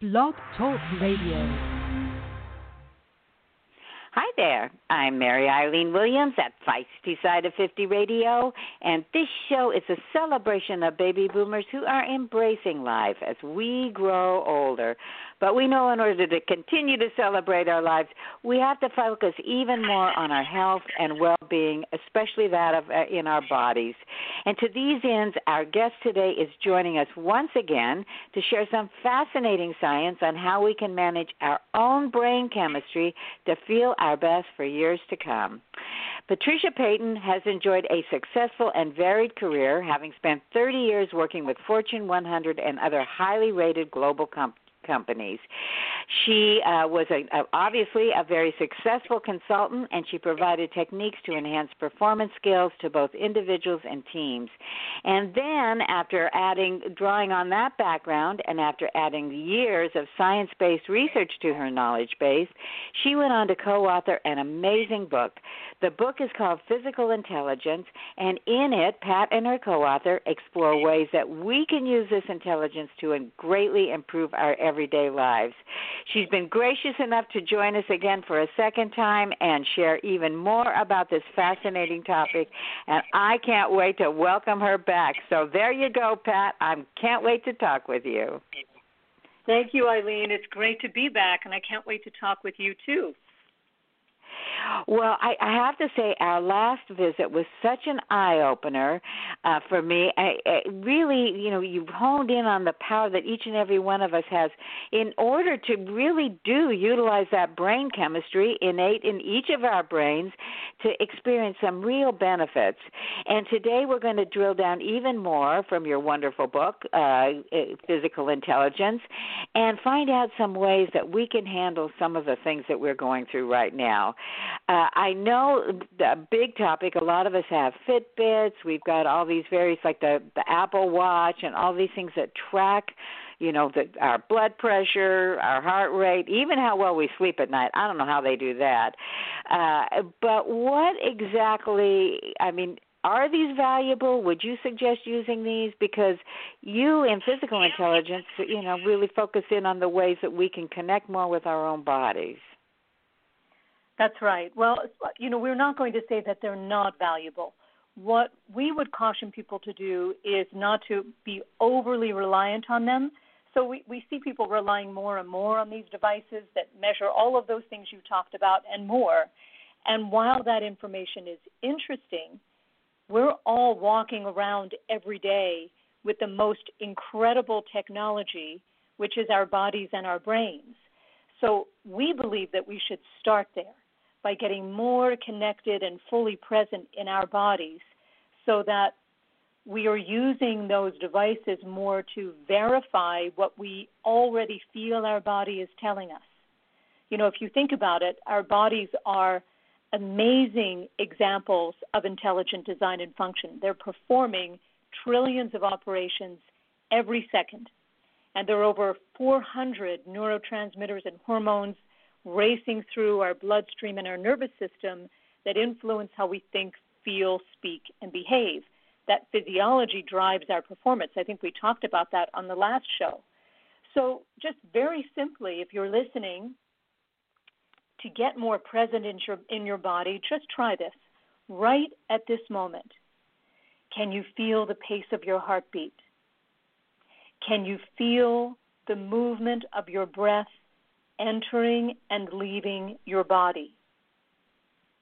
Blog Talk Radio. Hi there. I'm Mary Eileen Williams at Feisty Side of 50 Radio, and this show is a celebration of baby boomers who are embracing life as we grow older. But we know in order to continue to celebrate our lives, we have to focus even more on our health and well-being, especially that of uh, in our bodies. And to these ends, our guest today is joining us once again to share some fascinating science on how we can manage our own brain chemistry to feel our best for years to come. Patricia Peyton has enjoyed a successful and varied career, having spent 30 years working with Fortune 100 and other highly rated global companies companies. She uh, was a, a, obviously a very successful consultant, and she provided techniques to enhance performance skills to both individuals and teams. And then, after adding, drawing on that background, and after adding years of science-based research to her knowledge base, she went on to co-author an amazing book. The book is called Physical Intelligence, and in it, Pat and her co-author explore ways that we can use this intelligence to greatly improve our everyday lives. She's been gracious enough to join us again for a second time and share even more about this fascinating topic, and I can't wait to welcome her back. So there you go, Pat. I can't wait to talk with you. Thank you, Eileen. It's great to be back, and I can't wait to talk with you too. Well, I, I have to say, our last visit was such an eye opener uh, for me. I, I really, you know, you've honed in on the power that each and every one of us has in order to really do utilize that brain chemistry innate in each of our brains to experience some real benefits. And today we're going to drill down even more from your wonderful book, uh, Physical Intelligence, and find out some ways that we can handle some of the things that we're going through right now. Uh, I know the big topic. A lot of us have Fitbits. We've got all these various, like the the Apple Watch, and all these things that track, you know, the, our blood pressure, our heart rate, even how well we sleep at night. I don't know how they do that. Uh, but what exactly? I mean, are these valuable? Would you suggest using these? Because you in physical intelligence, you know, really focus in on the ways that we can connect more with our own bodies. That's right. Well, uh, you know, we're not going to say that they're not valuable. What we would caution people to do is not to be overly reliant on them. So we, we see people relying more and more on these devices that measure all of those things you talked about and more. And while that information is interesting, we're all walking around every day with the most incredible technology, which is our bodies and our brains. So we believe that we should start there by getting more connected and fully present in our bodies so that we are using those devices more to verify what we already feel our body is telling us. You know, if you think about it, our bodies are amazing examples of intelligent design and function. They're performing trillions of operations every second. And there are over 400 neurotransmitters and hormones racing through our bloodstream and our nervous system that influence how we think, feel, speak, and behave. That physiology drives our performance. I think we talked about that on the last show. So, just very simply, if you're listening, to get more present in your, in your body, just try this right at this moment. Can you feel the pace of your heartbeat? Can you feel the movement of your breath entering and leaving your body?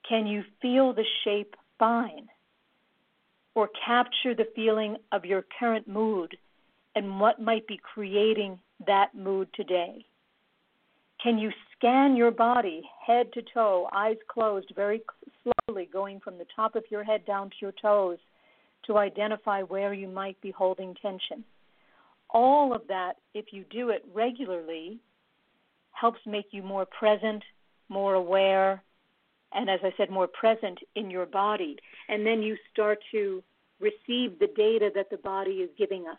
Can you feel the shape fine? Or capture the feeling of your current mood and what might be creating that mood today? Can you scan your body head to toe, eyes closed, very slowly, going from the top of your head down to your toes to identify where you might be holding tension? All of that, if you do it regularly, helps make you more present, more aware, and as I said, more present in your body. And then you start to receive the data that the body is giving us.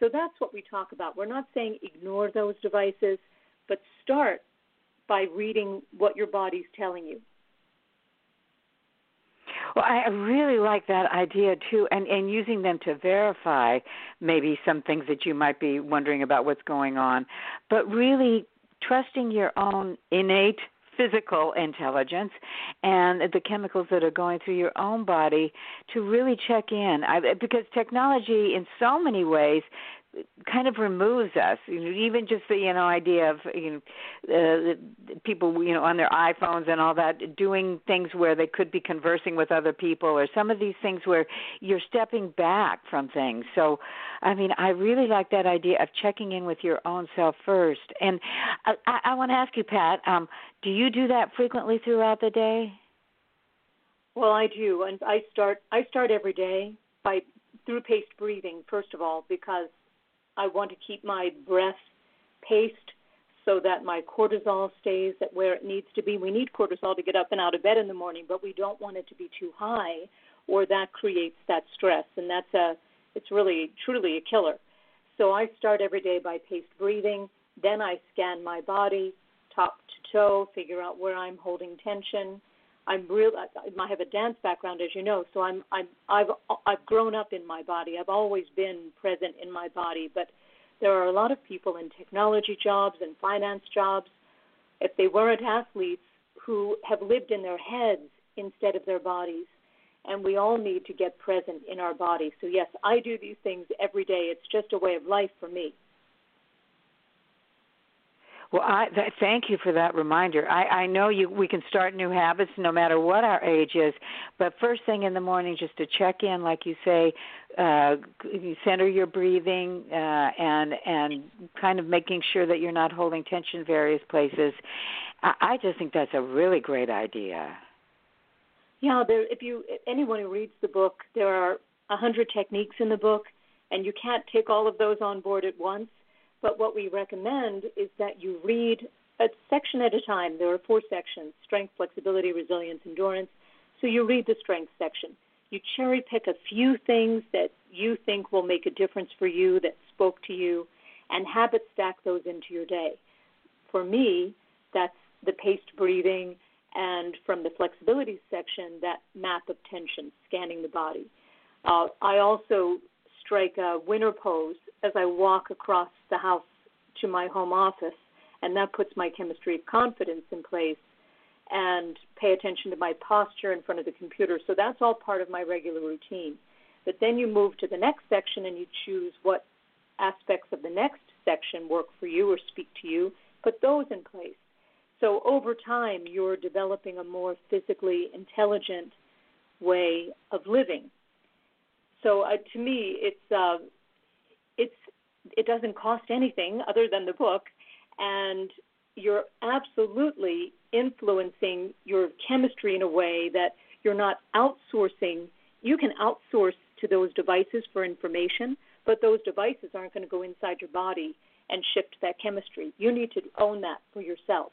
So that's what we talk about. We're not saying ignore those devices, but start by reading what your body's telling you. Well, I really like that idea too, and and using them to verify maybe some things that you might be wondering about what's going on, but really trusting your own innate physical intelligence and the chemicals that are going through your own body to really check in. I, because technology in so many ways kind of removes us. You know, even just the you know idea of you know uh, people you know on their iPhones and all that doing things where they could be conversing with other people, or some of these things where you're stepping back from things. So, I mean, I really like that idea of checking in with your own self first. And I, I, I want to ask you, Pat, um, do you do that frequently throughout the day? Well, I do, and I start I start every day by through paced breathing first of all because I want to keep my breath paced so that my cortisol stays at where it needs to be. We need cortisol to get up and out of bed in the morning, but we don't want it to be too high or that creates that stress and that's a it's really truly a killer. So I start every day by paced breathing, then I scan my body top to toe, figure out where I'm holding tension. I'm real. I have a dance background, as you know, so I'm I'm I've I've grown up in my body. I've always been present in my body. But there are a lot of people in technology jobs and finance jobs, if they weren't athletes, who have lived in their heads instead of their bodies. And we all need to get present in our bodies. So yes, I do these things every day. It's just a way of life for me. Well, I th- thank you for that reminder. I, I know you. We can start new habits no matter what our age is, but first thing in the morning, just to check in, like you say, uh, center your breathing uh, and and kind of making sure that you're not holding tension various places. I, I just think that's a really great idea. Yeah, there. If you anyone who reads the book, there are a hundred techniques in the book, and you can't take all of those on board at once but what we recommend is that you read a section at a time. There are four sections strength, flexibility, resilience, endurance. So you read the strength section. You cherry pick a few things that you think will make a difference for you, that spoke to you, and habit stack those into your day. For me, that's the paced breathing, and from the flexibility section, that map of tension, scanning the body. Uh, I also strike a winner pose as I walk across the house to my home office, and that puts my chemistry of confidence in place and pay attention to my posture in front of the computer. So that's all part of my regular routine. But then you move to the next section and you choose what aspects of the next section work for you or speak to you, put those in place. So over time, you're developing a more physically intelligent way of living. So uh, to me, it's uh, it's it doesn't cost anything other than the book, and you're absolutely influencing your chemistry in a way that you're not outsourcing. You can outsource to those devices for information, but those devices aren't going to go inside your body and shift that chemistry. You need to own that for yourself.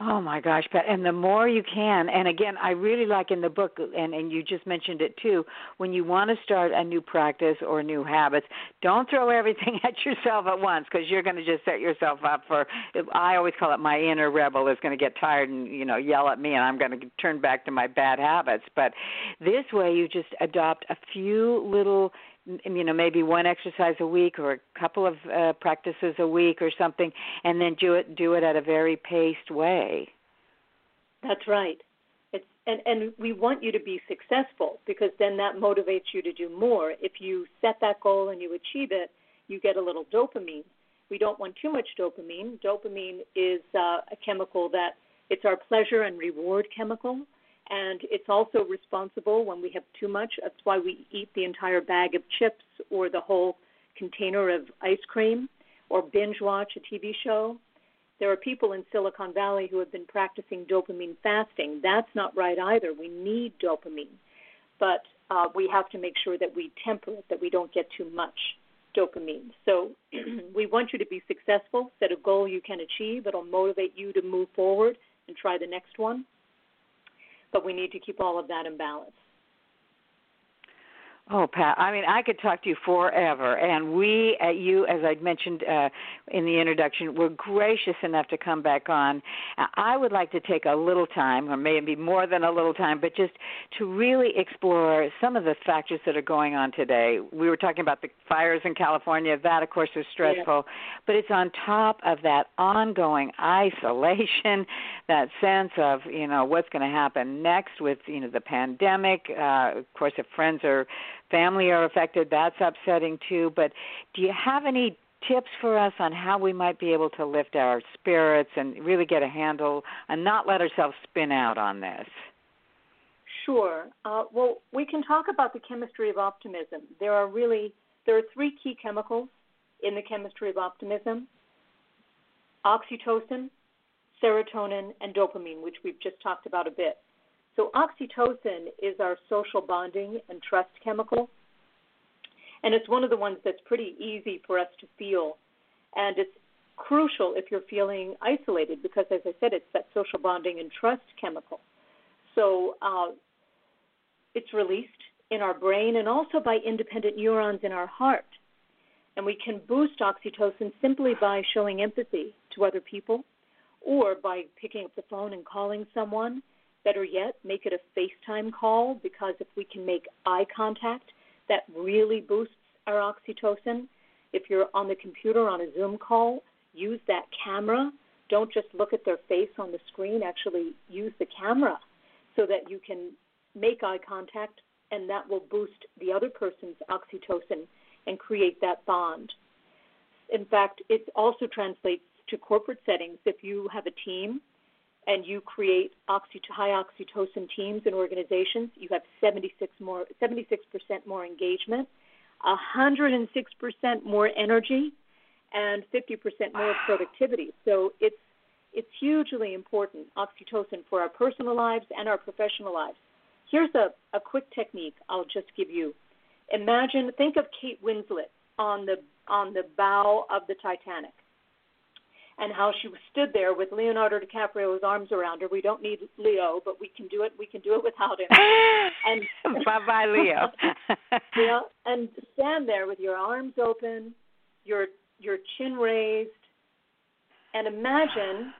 Oh my gosh, Pat! And the more you can, and again, I really like in the book, and and you just mentioned it too. When you want to start a new practice or new habits, don't throw everything at yourself at once because you're going to just set yourself up for. I always call it my inner rebel is going to get tired and you know yell at me, and I'm going to turn back to my bad habits. But this way, you just adopt a few little you know maybe one exercise a week or a couple of uh, practices a week or something and then do it do it at a very paced way. That's right. It's and and we want you to be successful because then that motivates you to do more. If you set that goal and you achieve it you get a little dopamine. We don't want too much dopamine. Dopamine is uh, a chemical that it's our pleasure and reward chemical and it's also responsible when we have too much. That's why we eat the entire bag of chips or the whole container of ice cream or binge watch a TV show. There are people in Silicon Valley who have been practicing dopamine fasting. That's not right either. We need dopamine, but uh, we have to make sure that we temper it, that we don't get too much dopamine. So we want you to be successful. Set a goal you can achieve. It'll motivate you to move forward and try the next one but we need to keep all of that in balance. Oh, Pat, I mean, I could talk to you forever. And we at you, as I mentioned uh, in the introduction, were gracious enough to come back on. I would like to take a little time, or maybe more than a little time, but just to really explore some of the factors that are going on today. We were talking about the fires in California. That, of course, is stressful. Yeah. But it's on top of that ongoing isolation, that sense of, you know, what's going to happen next with, you know, the pandemic. Uh, of course, if friends are family are affected, that's upsetting too. But do you have any tips for us on how we might be able to lift our spirits and really get a handle and not let ourselves spin out on this? Sure. Uh, well, we can talk about the chemistry of optimism. There are really there are three key chemicals in the chemistry of optimism: oxytocin, serotonin, and dopamine, which we've just talked about a bit. So, oxytocin is our social bonding and trust chemical. And it's one of the ones that's pretty easy for us to feel. And it's crucial if you're feeling isolated because, as I said, it's that social bonding and trust chemical. So, uh, it's released in our brain and also by independent neurons in our heart. And we can boost oxytocin simply by showing empathy to other people or by picking up the phone and calling someone Better yet, make it a FaceTime call because if we can make eye contact, that really boosts our oxytocin. If you're on the computer on a Zoom call, use that camera. Don't just look at their face on the screen, actually use the camera so that you can make eye contact and that will boost the other person's oxytocin and create that bond. In fact, it also translates to corporate settings. If you have a team and you create high oxytocin teams and organizations, you have 76 more 76% more engagement, 106% more energy, and 50% more productivity. So it's it's hugely important oxytocin for our personal lives and our professional lives. Here's a, a quick technique I'll just give you. Imagine think of Kate Winslet on the on the bow of the Titanic and how she stood there with Leonardo DiCaprio's arms around her. We don't need Leo, but we can do it. We can do it without him. And bye bye, Leo. yeah, and stand there with your arms open, your your chin raised, and imagine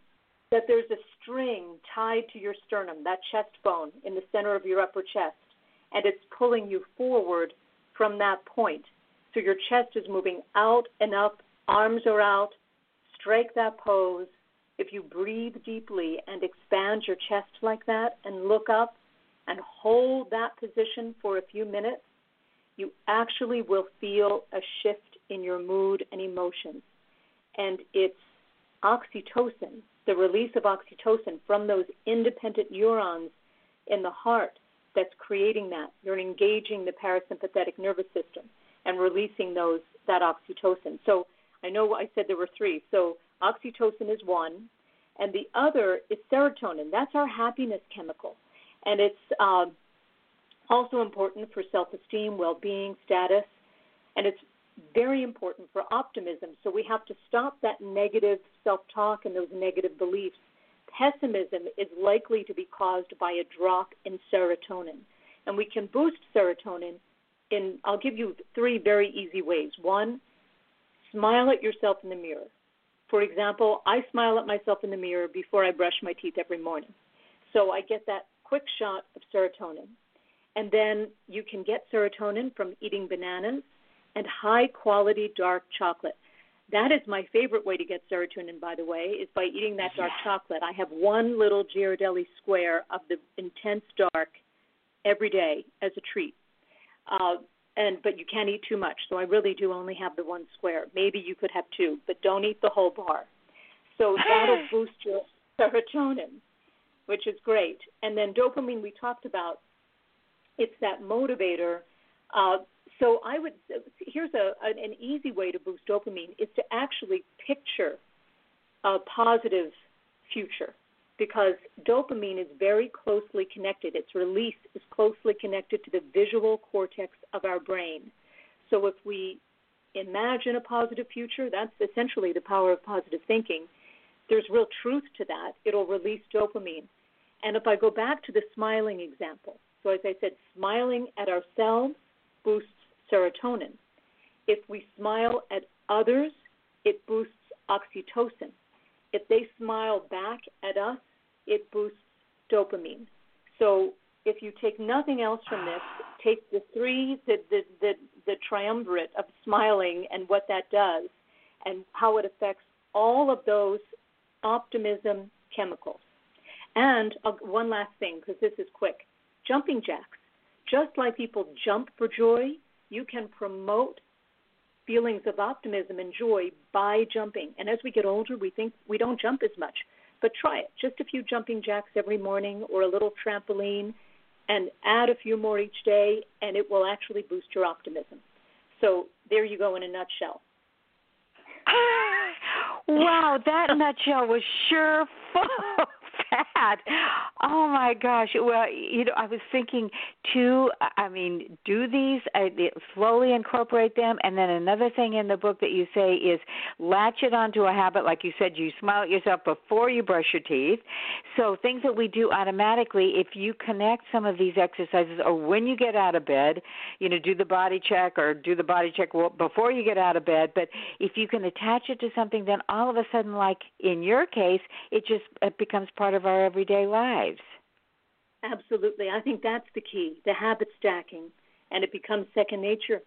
that there's a string tied to your sternum, that chest bone in the center of your upper chest, and it's pulling you forward from that point. So your chest is moving out and up, arms are out, strike that pose, if you breathe deeply and expand your chest like that and look up and hold that position for a few minutes, you actually will feel a shift in your mood and emotions. And it's oxytocin, the release of oxytocin from those independent neurons in the heart that's creating that. You're engaging the parasympathetic nervous system and releasing those that oxytocin. So I know I said there were three. So oxytocin is one, and the other is serotonin. That's our happiness chemical, and it's um, also important for self-esteem, well-being, status, and it's very important for optimism. So we have to stop that negative self-talk and those negative beliefs. Pessimism is likely to be caused by a drop in serotonin, and we can boost serotonin in. I'll give you three very easy ways. One Smile at yourself in the mirror. For example, I smile at myself in the mirror before I brush my teeth every morning. So I get that quick shot of serotonin. And then you can get serotonin from eating bananas and high quality dark chocolate. That is my favorite way to get serotonin, by the way, is by eating that dark chocolate. I have one little Ghirardelli square of the intense dark every day as a treat. Uh, and but you can't eat too much. So I really do only have the one square. Maybe you could have two, but don't eat the whole bar. So that'll boost your serotonin, which is great. And then dopamine we talked about. It's that motivator. Uh, so I would here's a an easy way to boost dopamine is to actually picture a positive future because dopamine is very closely connected. Its release is closely connected to the visual cortex of our brain. So if we imagine a positive future, that's essentially the power of positive thinking. There's real truth to that. It'll release dopamine. And if I go back to the smiling example, so as I said, smiling at ourselves boosts serotonin. If we smile at others, it boosts oxytocin. If they smile back at us, it boosts dopamine. So if you take nothing else from this, take the three, the, the, the, the triumvirate of smiling and what that does, and how it affects all of those optimism chemicals. And uh, one last thing, because this is quick jumping jacks. Just like people jump for joy, you can promote feelings of optimism and joy by jumping. And as we get older, we think we don't jump as much. But try it. Just a few jumping jacks every morning or a little trampoline and add a few more each day, and it will actually boost your optimism. So there you go in a nutshell. Ah, wow, that nutshell was sure full that. Oh my gosh. Well, you know, I was thinking too. I mean, do these uh, slowly incorporate them, and then another thing in the book that you say is latch it onto a habit. Like you said, you smile at yourself before you brush your teeth. So things that we do automatically. If you connect some of these exercises, or when you get out of bed, you know, do the body check or do the body check before you get out of bed. But if you can attach it to something, then all of a sudden, like in your case, it just it becomes part of of our everyday lives. Absolutely. I think that's the key the habit stacking, and it becomes second nature.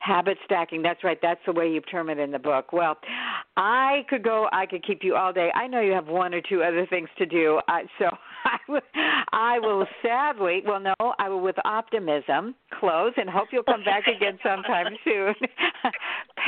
Habit stacking. That's right. That's the way you term it in the book. Well, I could go. I could keep you all day. I know you have one or two other things to do. Uh, so I will, I will sadly. Well, no. I will with optimism close and hope you'll come back again sometime soon.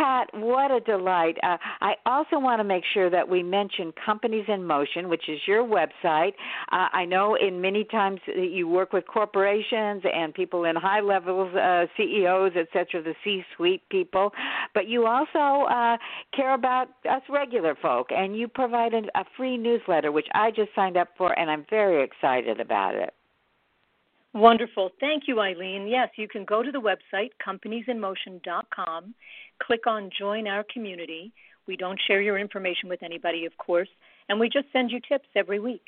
Pat, what a delight. Uh, I also want to make sure that we mention Companies in Motion, which is your website. Uh, I know in many times that you work with corporations and people in high levels, uh, CEOs, et cetera, the C suite people, but you also uh, care about us regular folk, and you provide a free newsletter, which I just signed up for, and I'm very excited about it. Wonderful. Thank you, Eileen. Yes, you can go to the website, companiesinmotion.com, click on Join Our Community. We don't share your information with anybody, of course, and we just send you tips every week.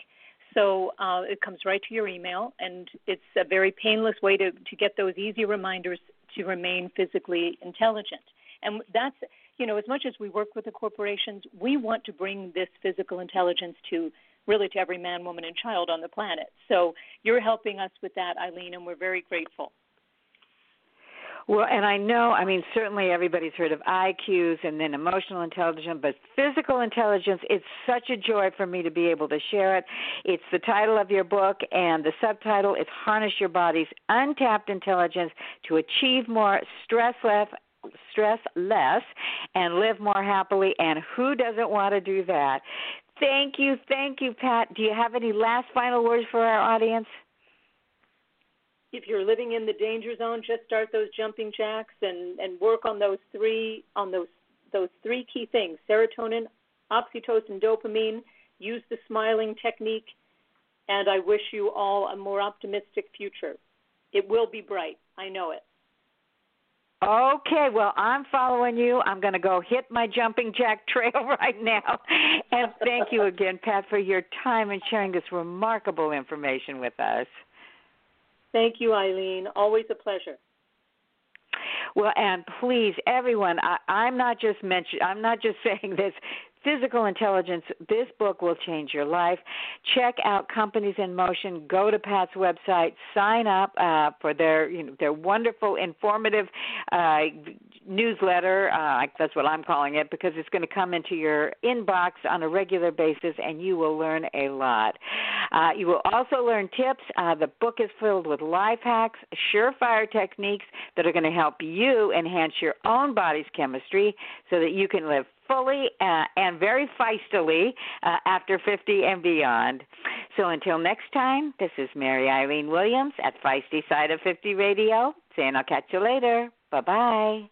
So uh, it comes right to your email, and it's a very painless way to, to get those easy reminders to remain physically intelligent. And that's, you know, as much as we work with the corporations, we want to bring this physical intelligence to really to every man, woman, and child on the planet. So you're helping us with that, Eileen, and we're very grateful. Well, and I know, I mean, certainly everybody's heard of IQs and then emotional intelligence, but physical intelligence, it's such a joy for me to be able to share it. It's the title of your book, and the subtitle is Harness Your Body's Untapped Intelligence to Achieve More Stress Less stress less and live more happily and who doesn't want to do that Thank you, thank you, Pat. Do you have any last final words for our audience? If you're living in the danger zone, just start those jumping jacks and, and work on those three on those those three key things: serotonin, oxytocin, dopamine. Use the smiling technique, and I wish you all a more optimistic future. It will be bright. I know it. Okay, well, I'm following you. I'm going to go hit my jumping jack trail right now. And thank you again, Pat, for your time and sharing this remarkable information with us. Thank you, Eileen. Always a pleasure. Well, and please, everyone, I, I'm not just mention, I'm not just saying this. Physical Intelligence. This book will change your life. Check out Companies in Motion. Go to Pat's website. Sign up uh, for their you know, their wonderful, informative uh, newsletter. Uh, that's what I'm calling it because it's going to come into your inbox on a regular basis, and you will learn a lot. Uh, you will also learn tips. Uh, the book is filled with life hacks, surefire techniques that are going to help you enhance your own body's chemistry so that you can live fully uh, and very feistily uh, after 50 and beyond. So until next time, this is Mary Eileen Williams at Feisty Side of 50 Radio saying I'll catch you later. Bye bye.